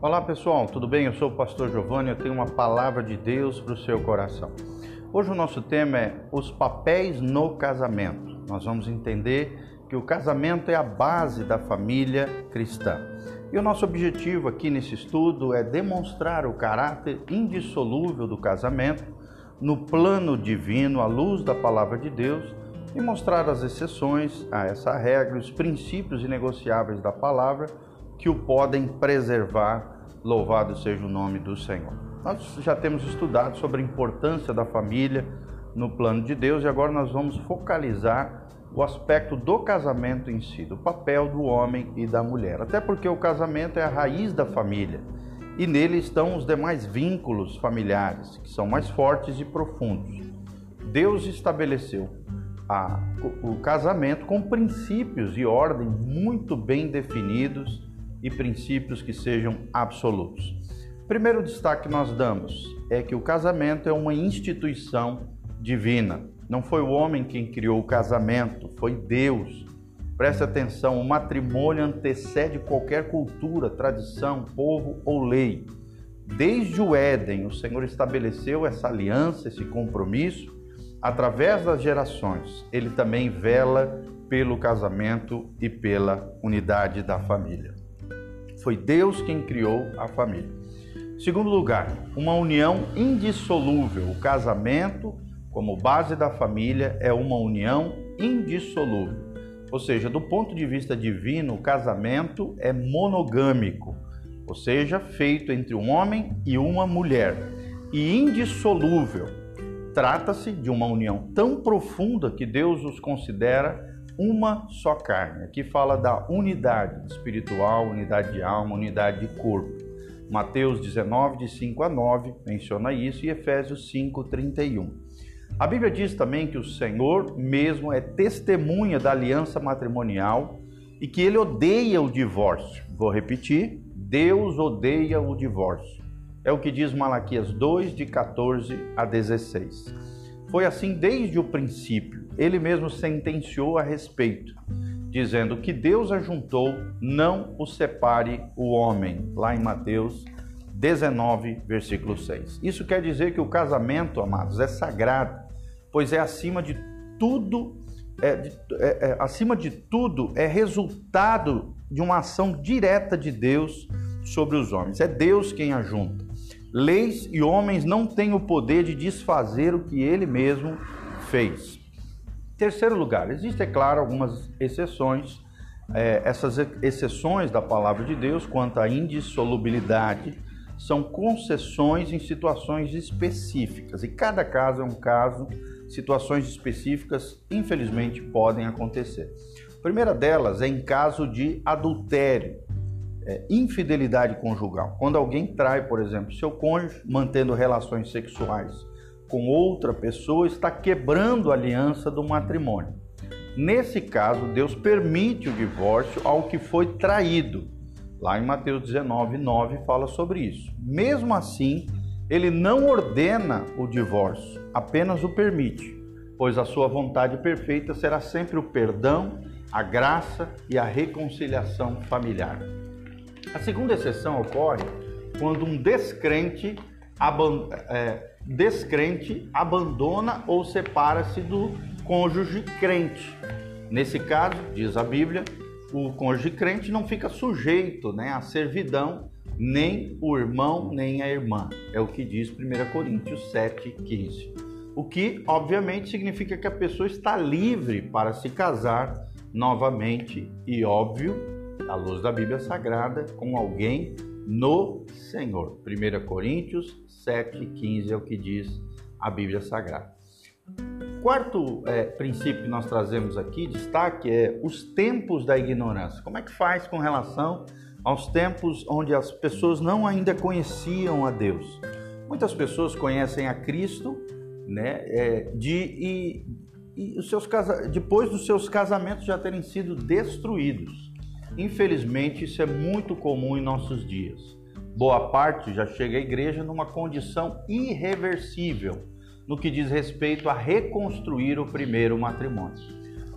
Olá pessoal, tudo bem? Eu sou o pastor Giovanni, eu tenho uma palavra de Deus para o seu coração. Hoje o nosso tema é os papéis no casamento. Nós vamos entender que o casamento é a base da família cristã. E o nosso objetivo aqui nesse estudo é demonstrar o caráter indissolúvel do casamento no plano divino, à luz da palavra de Deus, e mostrar as exceções a essa regra, os princípios inegociáveis da palavra que o podem preservar. Louvado seja o nome do Senhor. Nós já temos estudado sobre a importância da família no plano de Deus e agora nós vamos focalizar o aspecto do casamento em si, do papel do homem e da mulher. Até porque o casamento é a raiz da família e nele estão os demais vínculos familiares, que são mais fortes e profundos. Deus estabeleceu a, o casamento com princípios e ordem muito bem definidos e princípios que sejam absolutos. Primeiro destaque que nós damos é que o casamento é uma instituição divina. Não foi o homem quem criou o casamento, foi Deus. Preste atenção, o matrimônio antecede qualquer cultura, tradição, povo ou lei. Desde o Éden, o Senhor estabeleceu essa aliança, esse compromisso, através das gerações. Ele também vela pelo casamento e pela unidade da família. Foi Deus quem criou a família. Segundo lugar, uma união indissolúvel. O casamento, como base da família, é uma união indissolúvel. Ou seja, do ponto de vista divino, o casamento é monogâmico, ou seja, feito entre um homem e uma mulher, e indissolúvel. Trata-se de uma união tão profunda que Deus os considera uma só carne. Aqui fala da unidade espiritual, unidade de alma, unidade de corpo. Mateus 19, de 5 a 9, menciona isso, e Efésios 5, 31. A Bíblia diz também que o Senhor mesmo é testemunha da aliança matrimonial e que ele odeia o divórcio. Vou repetir: Deus odeia o divórcio. É o que diz Malaquias 2, de 14 a 16. Foi assim desde o princípio ele mesmo sentenciou a respeito, dizendo que Deus ajuntou, não o separe o homem, lá em Mateus 19, versículo 6. Isso quer dizer que o casamento, amados, é sagrado, pois é acima de tudo, é, é, é, acima de tudo, é resultado de uma ação direta de Deus sobre os homens. É Deus quem ajunta. Leis e homens não têm o poder de desfazer o que ele mesmo fez. Terceiro lugar, existem, é claro, algumas exceções. É, essas exceções da palavra de Deus quanto à indissolubilidade são concessões em situações específicas e cada caso é um caso, situações específicas, infelizmente, podem acontecer. A primeira delas é em caso de adultério, é, infidelidade conjugal. Quando alguém trai, por exemplo, seu cônjuge, mantendo relações sexuais com outra pessoa está quebrando a aliança do matrimônio. Nesse caso, Deus permite o divórcio ao que foi traído. Lá em Mateus 19, 9 fala sobre isso. Mesmo assim, ele não ordena o divórcio, apenas o permite, pois a sua vontade perfeita será sempre o perdão, a graça e a reconciliação familiar. A segunda exceção ocorre quando um descrente é, descrente abandona ou separa-se do cônjuge crente. Nesse caso, diz a Bíblia, o cônjuge crente não fica sujeito né, à servidão, nem o irmão, nem a irmã. É o que diz 1 Coríntios 7,15. O que, obviamente, significa que a pessoa está livre para se casar novamente e, óbvio, à luz da Bíblia Sagrada, com alguém no Senhor. 1 Coríntios 7,15 é o que diz a Bíblia Sagrada. Quarto é, princípio que nós trazemos aqui, destaque, é os tempos da ignorância. Como é que faz com relação aos tempos onde as pessoas não ainda conheciam a Deus? Muitas pessoas conhecem a Cristo, né, é, de, e, e os seus depois dos seus casamentos já terem sido destruídos. Infelizmente, isso é muito comum em nossos dias. Boa parte já chega à igreja numa condição irreversível no que diz respeito a reconstruir o primeiro matrimônio.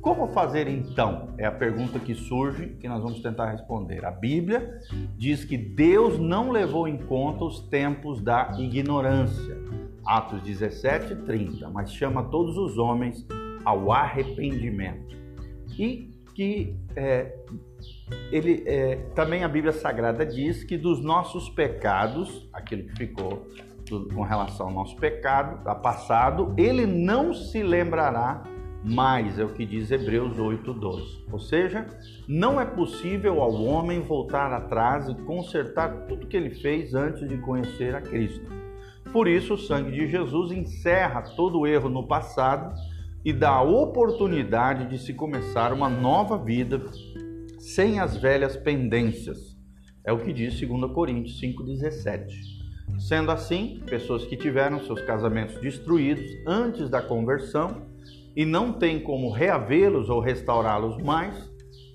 Como fazer então? É a pergunta que surge que nós vamos tentar responder. A Bíblia diz que Deus não levou em conta os tempos da ignorância. Atos 17, 30, mas chama todos os homens ao arrependimento. E que é, ele é, também a Bíblia Sagrada diz que dos nossos pecados, aquilo que ficou com relação ao nosso pecado passado, ele não se lembrará mais, é o que diz Hebreus 8:12. Ou seja, não é possível ao homem voltar atrás e consertar tudo que ele fez antes de conhecer a Cristo. Por isso, o sangue de Jesus encerra todo o erro no passado e dá a oportunidade de se começar uma nova vida sem as velhas pendências. É o que diz 2 Coríntios 5,17. Sendo assim, pessoas que tiveram seus casamentos destruídos antes da conversão e não têm como reavê-los ou restaurá-los mais,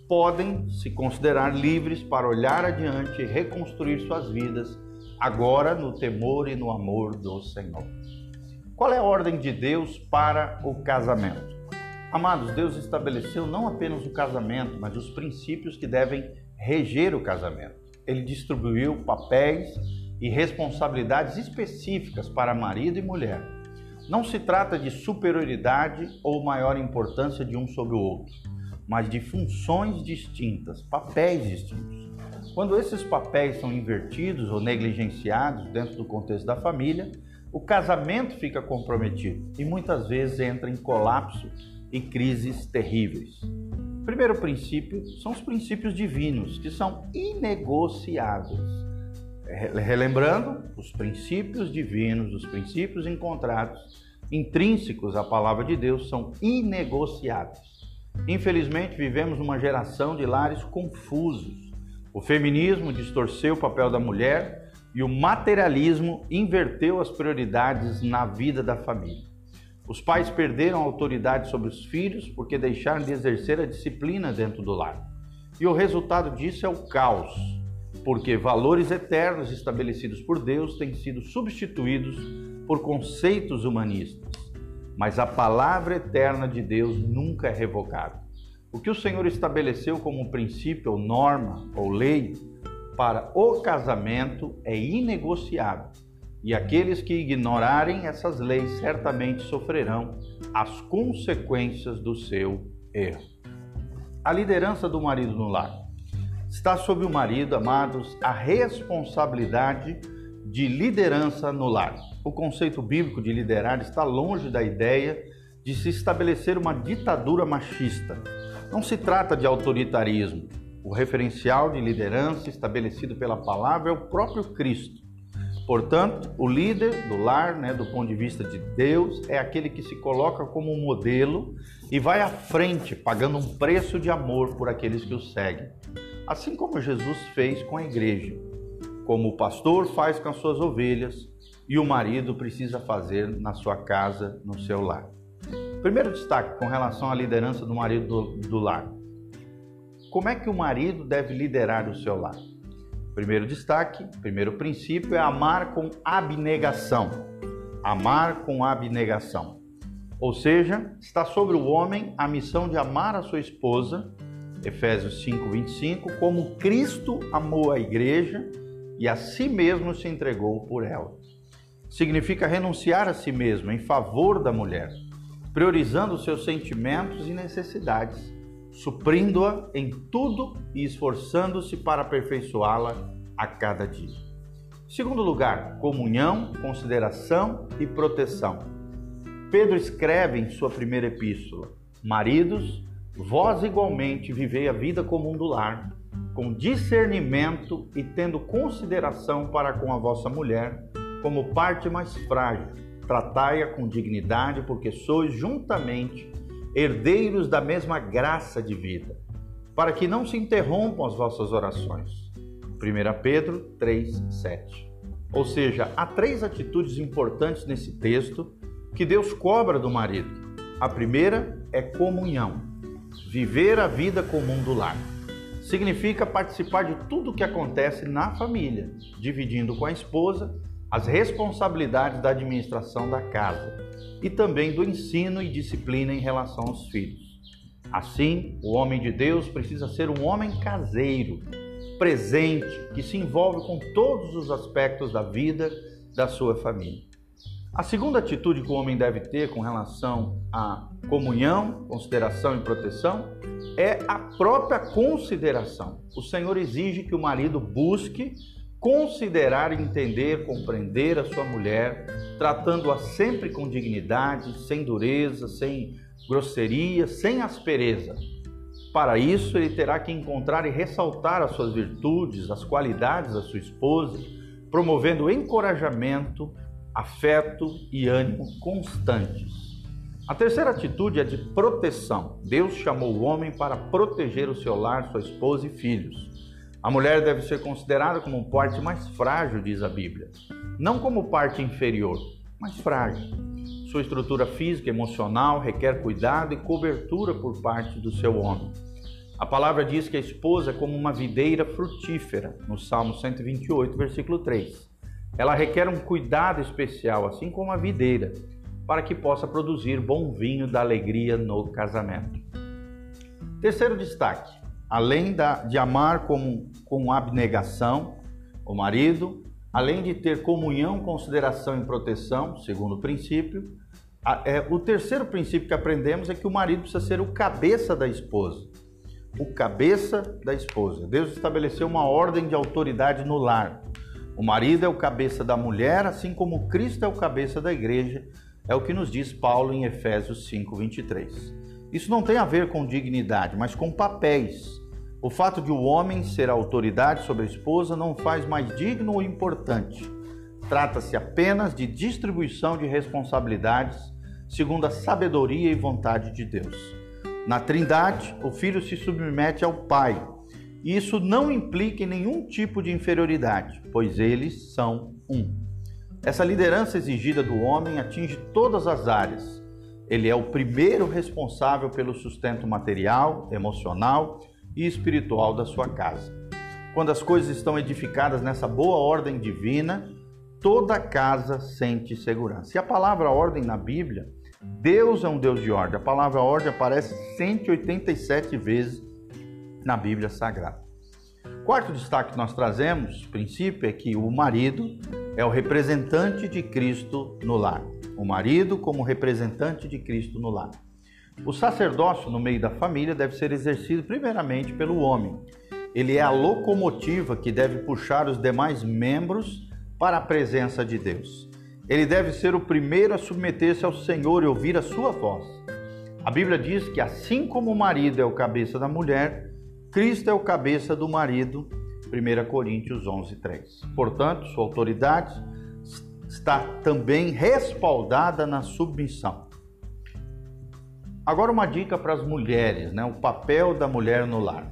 podem se considerar livres para olhar adiante e reconstruir suas vidas, agora no temor e no amor do Senhor. Qual é a ordem de Deus para o casamento? Amados, Deus estabeleceu não apenas o casamento, mas os princípios que devem reger o casamento. Ele distribuiu papéis e responsabilidades específicas para marido e mulher. Não se trata de superioridade ou maior importância de um sobre o outro, mas de funções distintas, papéis distintos. Quando esses papéis são invertidos ou negligenciados dentro do contexto da família, o casamento fica comprometido e muitas vezes entra em colapso e crises terríveis. Primeiro princípio são os princípios divinos, que são inegociáveis relembrando os princípios divinos, os princípios encontrados, intrínsecos à palavra de Deus, são inegociáveis. Infelizmente, vivemos uma geração de lares confusos. O feminismo distorceu o papel da mulher e o materialismo inverteu as prioridades na vida da família. Os pais perderam a autoridade sobre os filhos porque deixaram de exercer a disciplina dentro do lar. E o resultado disso é o caos, porque valores eternos estabelecidos por Deus têm sido substituídos por conceitos humanistas. Mas a palavra eterna de Deus nunca é revogada. O que o Senhor estabeleceu como princípio ou norma ou lei para o casamento é inegociável. E aqueles que ignorarem essas leis certamente sofrerão as consequências do seu erro. A liderança do marido no lar. Está sobre o marido, amados, a responsabilidade de liderança no lar. O conceito bíblico de liderar está longe da ideia de se estabelecer uma ditadura machista. Não se trata de autoritarismo. O referencial de liderança estabelecido pela palavra é o próprio Cristo. Portanto, o líder do lar, né, do ponto de vista de Deus, é aquele que se coloca como um modelo e vai à frente, pagando um preço de amor por aqueles que o seguem assim como Jesus fez com a igreja, como o pastor faz com as suas ovelhas e o marido precisa fazer na sua casa, no seu lar. Primeiro destaque com relação à liderança do marido do, do lar. Como é que o marido deve liderar o seu lar? Primeiro destaque, primeiro princípio é amar com abnegação. Amar com abnegação. Ou seja, está sobre o homem a missão de amar a sua esposa Efésios 5, 25, como Cristo amou a igreja e a si mesmo se entregou por ela. Significa renunciar a si mesmo em favor da mulher, priorizando seus sentimentos e necessidades, suprindo-a em tudo e esforçando-se para aperfeiçoá-la a cada dia. Segundo lugar, comunhão, consideração e proteção. Pedro escreve em sua primeira epístola: Maridos, Vós igualmente vivei a vida comum do lar, com discernimento e tendo consideração para com a vossa mulher, como parte mais frágil. Tratai-a com dignidade, porque sois juntamente herdeiros da mesma graça de vida, para que não se interrompam as vossas orações. 1 Pedro 3, 7. Ou seja, há três atitudes importantes nesse texto que Deus cobra do marido. A primeira é comunhão. Viver a vida comum do lar significa participar de tudo o que acontece na família, dividindo com a esposa as responsabilidades da administração da casa e também do ensino e disciplina em relação aos filhos. Assim, o homem de Deus precisa ser um homem caseiro, presente, que se envolve com todos os aspectos da vida da sua família. A segunda atitude que o homem deve ter com relação à comunhão, consideração e proteção é a própria consideração. O Senhor exige que o marido busque considerar, entender, compreender a sua mulher, tratando-a sempre com dignidade, sem dureza, sem grosseria, sem aspereza. Para isso, ele terá que encontrar e ressaltar as suas virtudes, as qualidades da sua esposa, promovendo encorajamento, afeto e ânimo constantes. A terceira atitude é de proteção. Deus chamou o homem para proteger o seu lar, sua esposa e filhos. A mulher deve ser considerada como parte mais frágil, diz a Bíblia. Não como parte inferior, mas frágil. Sua estrutura física e emocional requer cuidado e cobertura por parte do seu homem. A palavra diz que a esposa é como uma videira frutífera, no Salmo 128, versículo 3. Ela requer um cuidado especial, assim como a videira, para que possa produzir bom vinho da alegria no casamento. Terceiro destaque: além de amar com, com abnegação o marido, além de ter comunhão, consideração e proteção, segundo princípio, é, o terceiro princípio que aprendemos é que o marido precisa ser o cabeça da esposa. O cabeça da esposa. Deus estabeleceu uma ordem de autoridade no lar. O marido é o cabeça da mulher, assim como Cristo é o cabeça da igreja, é o que nos diz Paulo em Efésios 5:23. Isso não tem a ver com dignidade, mas com papéis. O fato de o homem ser autoridade sobre a esposa não faz mais digno ou importante. Trata-se apenas de distribuição de responsabilidades segundo a sabedoria e vontade de Deus. Na Trindade, o filho se submete ao pai, e isso não implica em nenhum tipo de inferioridade, pois eles são um. Essa liderança exigida do homem atinge todas as áreas. Ele é o primeiro responsável pelo sustento material, emocional e espiritual da sua casa. Quando as coisas estão edificadas nessa boa ordem divina, toda casa sente segurança. E a palavra ordem na Bíblia, Deus é um Deus de ordem. A palavra ordem aparece 187 vezes na Bíblia Sagrada. Quarto destaque que nós trazemos, princípio, é que o marido é o representante de Cristo no lar. O marido como representante de Cristo no lar. O sacerdócio no meio da família deve ser exercido primeiramente pelo homem. Ele é a locomotiva que deve puxar os demais membros para a presença de Deus. Ele deve ser o primeiro a submeter-se ao Senhor e ouvir a sua voz. A Bíblia diz que assim como o marido é o cabeça da mulher, Cristo é o cabeça do marido, 1 Coríntios 11, 3. Portanto, sua autoridade está também respaldada na submissão. Agora uma dica para as mulheres, né? o papel da mulher no lar.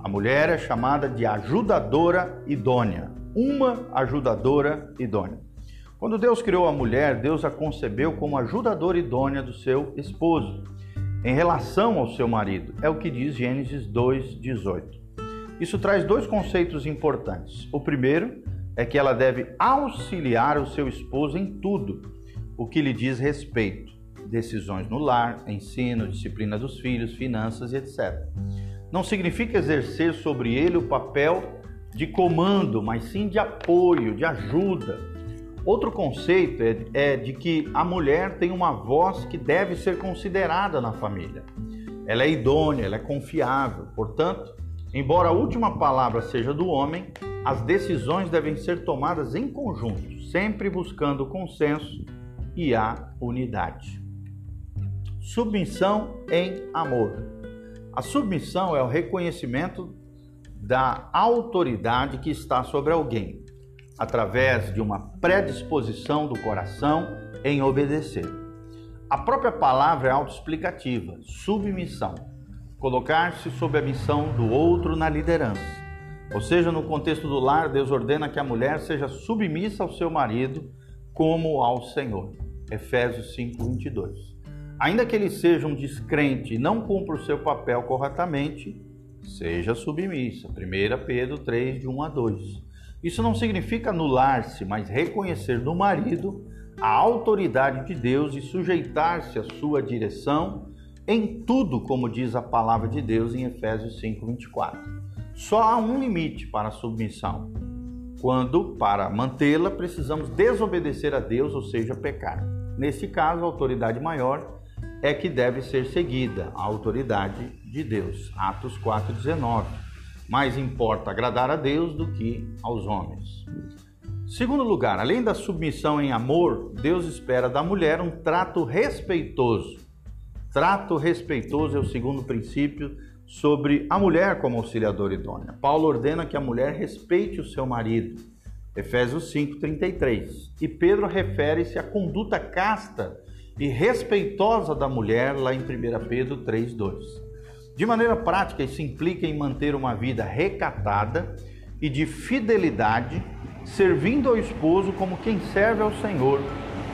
A mulher é chamada de ajudadora idônea, uma ajudadora idônea. Quando Deus criou a mulher, Deus a concebeu como ajudadora idônea do seu esposo em relação ao seu marido. É o que diz Gênesis 2:18. Isso traz dois conceitos importantes. O primeiro é que ela deve auxiliar o seu esposo em tudo o que lhe diz respeito, decisões no lar, ensino, disciplina dos filhos, finanças e etc. Não significa exercer sobre ele o papel de comando, mas sim de apoio, de ajuda, Outro conceito é, é de que a mulher tem uma voz que deve ser considerada na família. Ela é idônea, ela é confiável. Portanto, embora a última palavra seja do homem, as decisões devem ser tomadas em conjunto, sempre buscando consenso e a unidade. Submissão em amor. A submissão é o reconhecimento da autoridade que está sobre alguém, através de uma predisposição do coração em obedecer. A própria palavra é autoexplicativa, submissão, colocar-se sob a missão do outro na liderança. Ou seja, no contexto do lar, Deus ordena que a mulher seja submissa ao seu marido como ao Senhor. Efésios 5, 22. Ainda que ele seja um descrente e não cumpra o seu papel corretamente, seja submissa. 1 Pedro 3, de 1 a 2. Isso não significa anular-se, mas reconhecer no marido a autoridade de Deus e sujeitar-se à sua direção em tudo, como diz a palavra de Deus em Efésios 5:24. Só há um limite para a submissão. Quando, para mantê-la, precisamos desobedecer a Deus, ou seja, pecar. Nesse caso, a autoridade maior é que deve ser seguida, a autoridade de Deus. Atos 4:19. Mais importa agradar a Deus do que aos homens. Segundo lugar, além da submissão em amor, Deus espera da mulher um trato respeitoso. Trato respeitoso é o segundo princípio sobre a mulher como auxiliadora idônea. Paulo ordena que a mulher respeite o seu marido. Efésios 5:33. E Pedro refere-se à conduta casta e respeitosa da mulher lá em 1 Pedro 3:2. De maneira prática, isso implica em manter uma vida recatada e de fidelidade servindo ao esposo como quem serve ao Senhor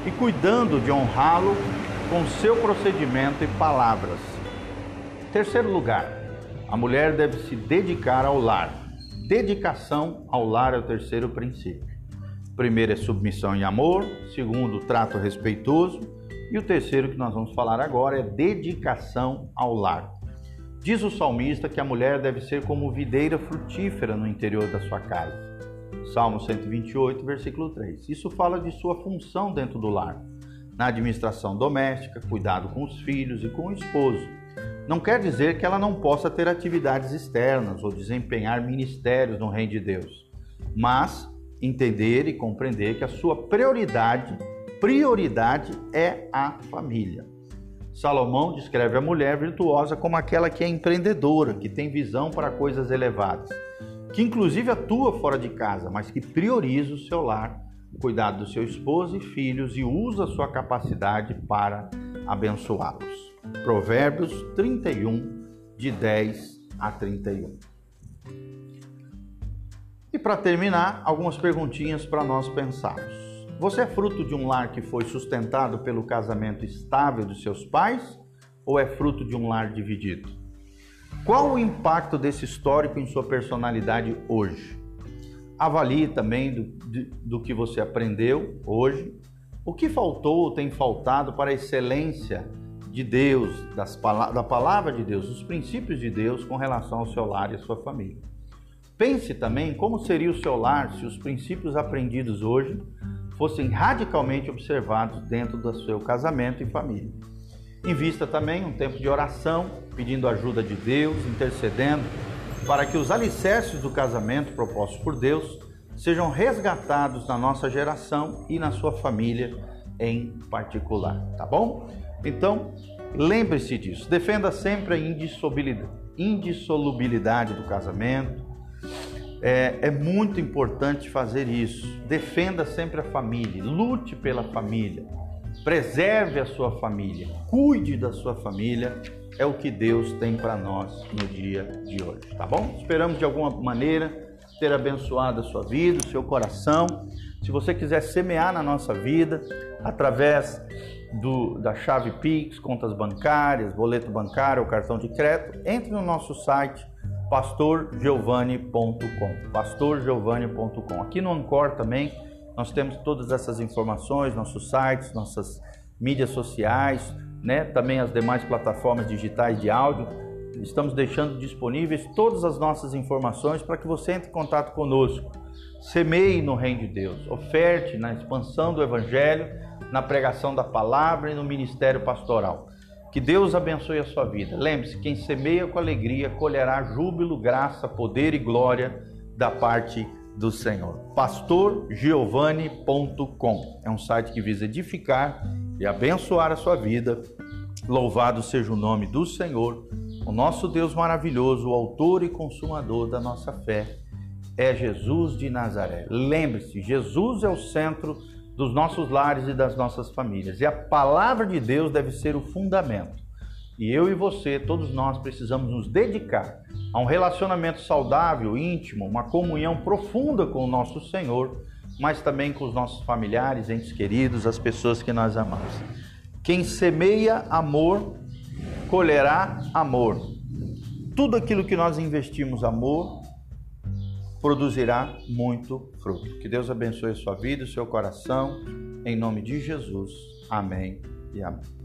e cuidando de honrá-lo com seu procedimento e palavras. Terceiro lugar, a mulher deve se dedicar ao lar. Dedicação ao lar é o terceiro princípio. Primeiro é submissão e amor, segundo, trato respeitoso, e o terceiro que nós vamos falar agora é dedicação ao lar. Diz o salmista que a mulher deve ser como videira frutífera no interior da sua casa. Salmo 128, versículo 3. Isso fala de sua função dentro do lar, na administração doméstica, cuidado com os filhos e com o esposo. Não quer dizer que ela não possa ter atividades externas ou desempenhar ministérios no reino de Deus, mas entender e compreender que a sua prioridade, prioridade é a família. Salomão descreve a mulher virtuosa como aquela que é empreendedora, que tem visão para coisas elevadas que inclusive atua fora de casa, mas que prioriza o seu lar, o cuidado do seu esposo e filhos e usa sua capacidade para abençoá-los. Provérbios 31, de 10 a 31. E para terminar, algumas perguntinhas para nós pensarmos. Você é fruto de um lar que foi sustentado pelo casamento estável dos seus pais ou é fruto de um lar dividido? Qual o impacto desse histórico em sua personalidade hoje? Avalie também do, do, que você aprendeu hoje, o que faltou ou tem faltado para a excelência de Deus, das, da palavra de Deus, dos princípios de Deus com relação ao seu lar e à sua família. Pense também como seria o seu lar se os princípios aprendidos hoje fossem radicalmente observados dentro do seu casamento e família. Invista também um tempo de oração, pedindo ajuda de Deus, intercedendo para que os alicerces do casamento propostos por Deus sejam resgatados na nossa geração e na sua família em particular, tá bom? Então, lembre-se disso. Defenda sempre a indissolubilidade do casamento. É, é muito importante fazer isso. Defenda sempre a família, lute pela família preserve a sua família, cuide da sua família, é o que Deus tem para nós no dia de hoje, tá bom? Esperamos de alguma maneira ter abençoado a sua vida, o seu coração. Se você quiser semear na nossa vida através do, da chave Pix, contas bancárias, boleto bancário ou cartão de crédito, entre no nosso site pastorgiovanni.com. pastorgiovanni.com. Aqui no Ancor também nós temos todas essas informações, nossos sites, nossas mídias sociais, né? também as demais plataformas digitais de áudio. Estamos deixando disponíveis todas as nossas informações para que você entre em contato conosco. Semeie no reino de Deus, oferte na expansão do Evangelho, na pregação da palavra e no ministério pastoral. Que Deus abençoe a sua vida. Lembre-se: quem semeia com alegria colherá júbilo, graça, poder e glória da parte do Senhor. pastorgiovanni.com é um site que visa edificar e abençoar a sua vida. Louvado seja o nome do Senhor, o nosso Deus maravilhoso, o autor e consumador da nossa fé. É Jesus de Nazaré. Lembre-se, Jesus é o centro dos nossos lares e das nossas famílias. E a palavra de Deus deve ser o fundamento. E eu e você, todos nós precisamos nos dedicar a um relacionamento saudável, íntimo, uma comunhão profunda com o nosso Senhor, mas também com os nossos familiares, entes queridos, as pessoas que nós amamos. Quem semeia amor, colherá amor. Tudo aquilo que nós investimos amor, produzirá muito fruto. Que Deus abençoe a sua vida, o seu coração, em nome de Jesus. Amém e amém.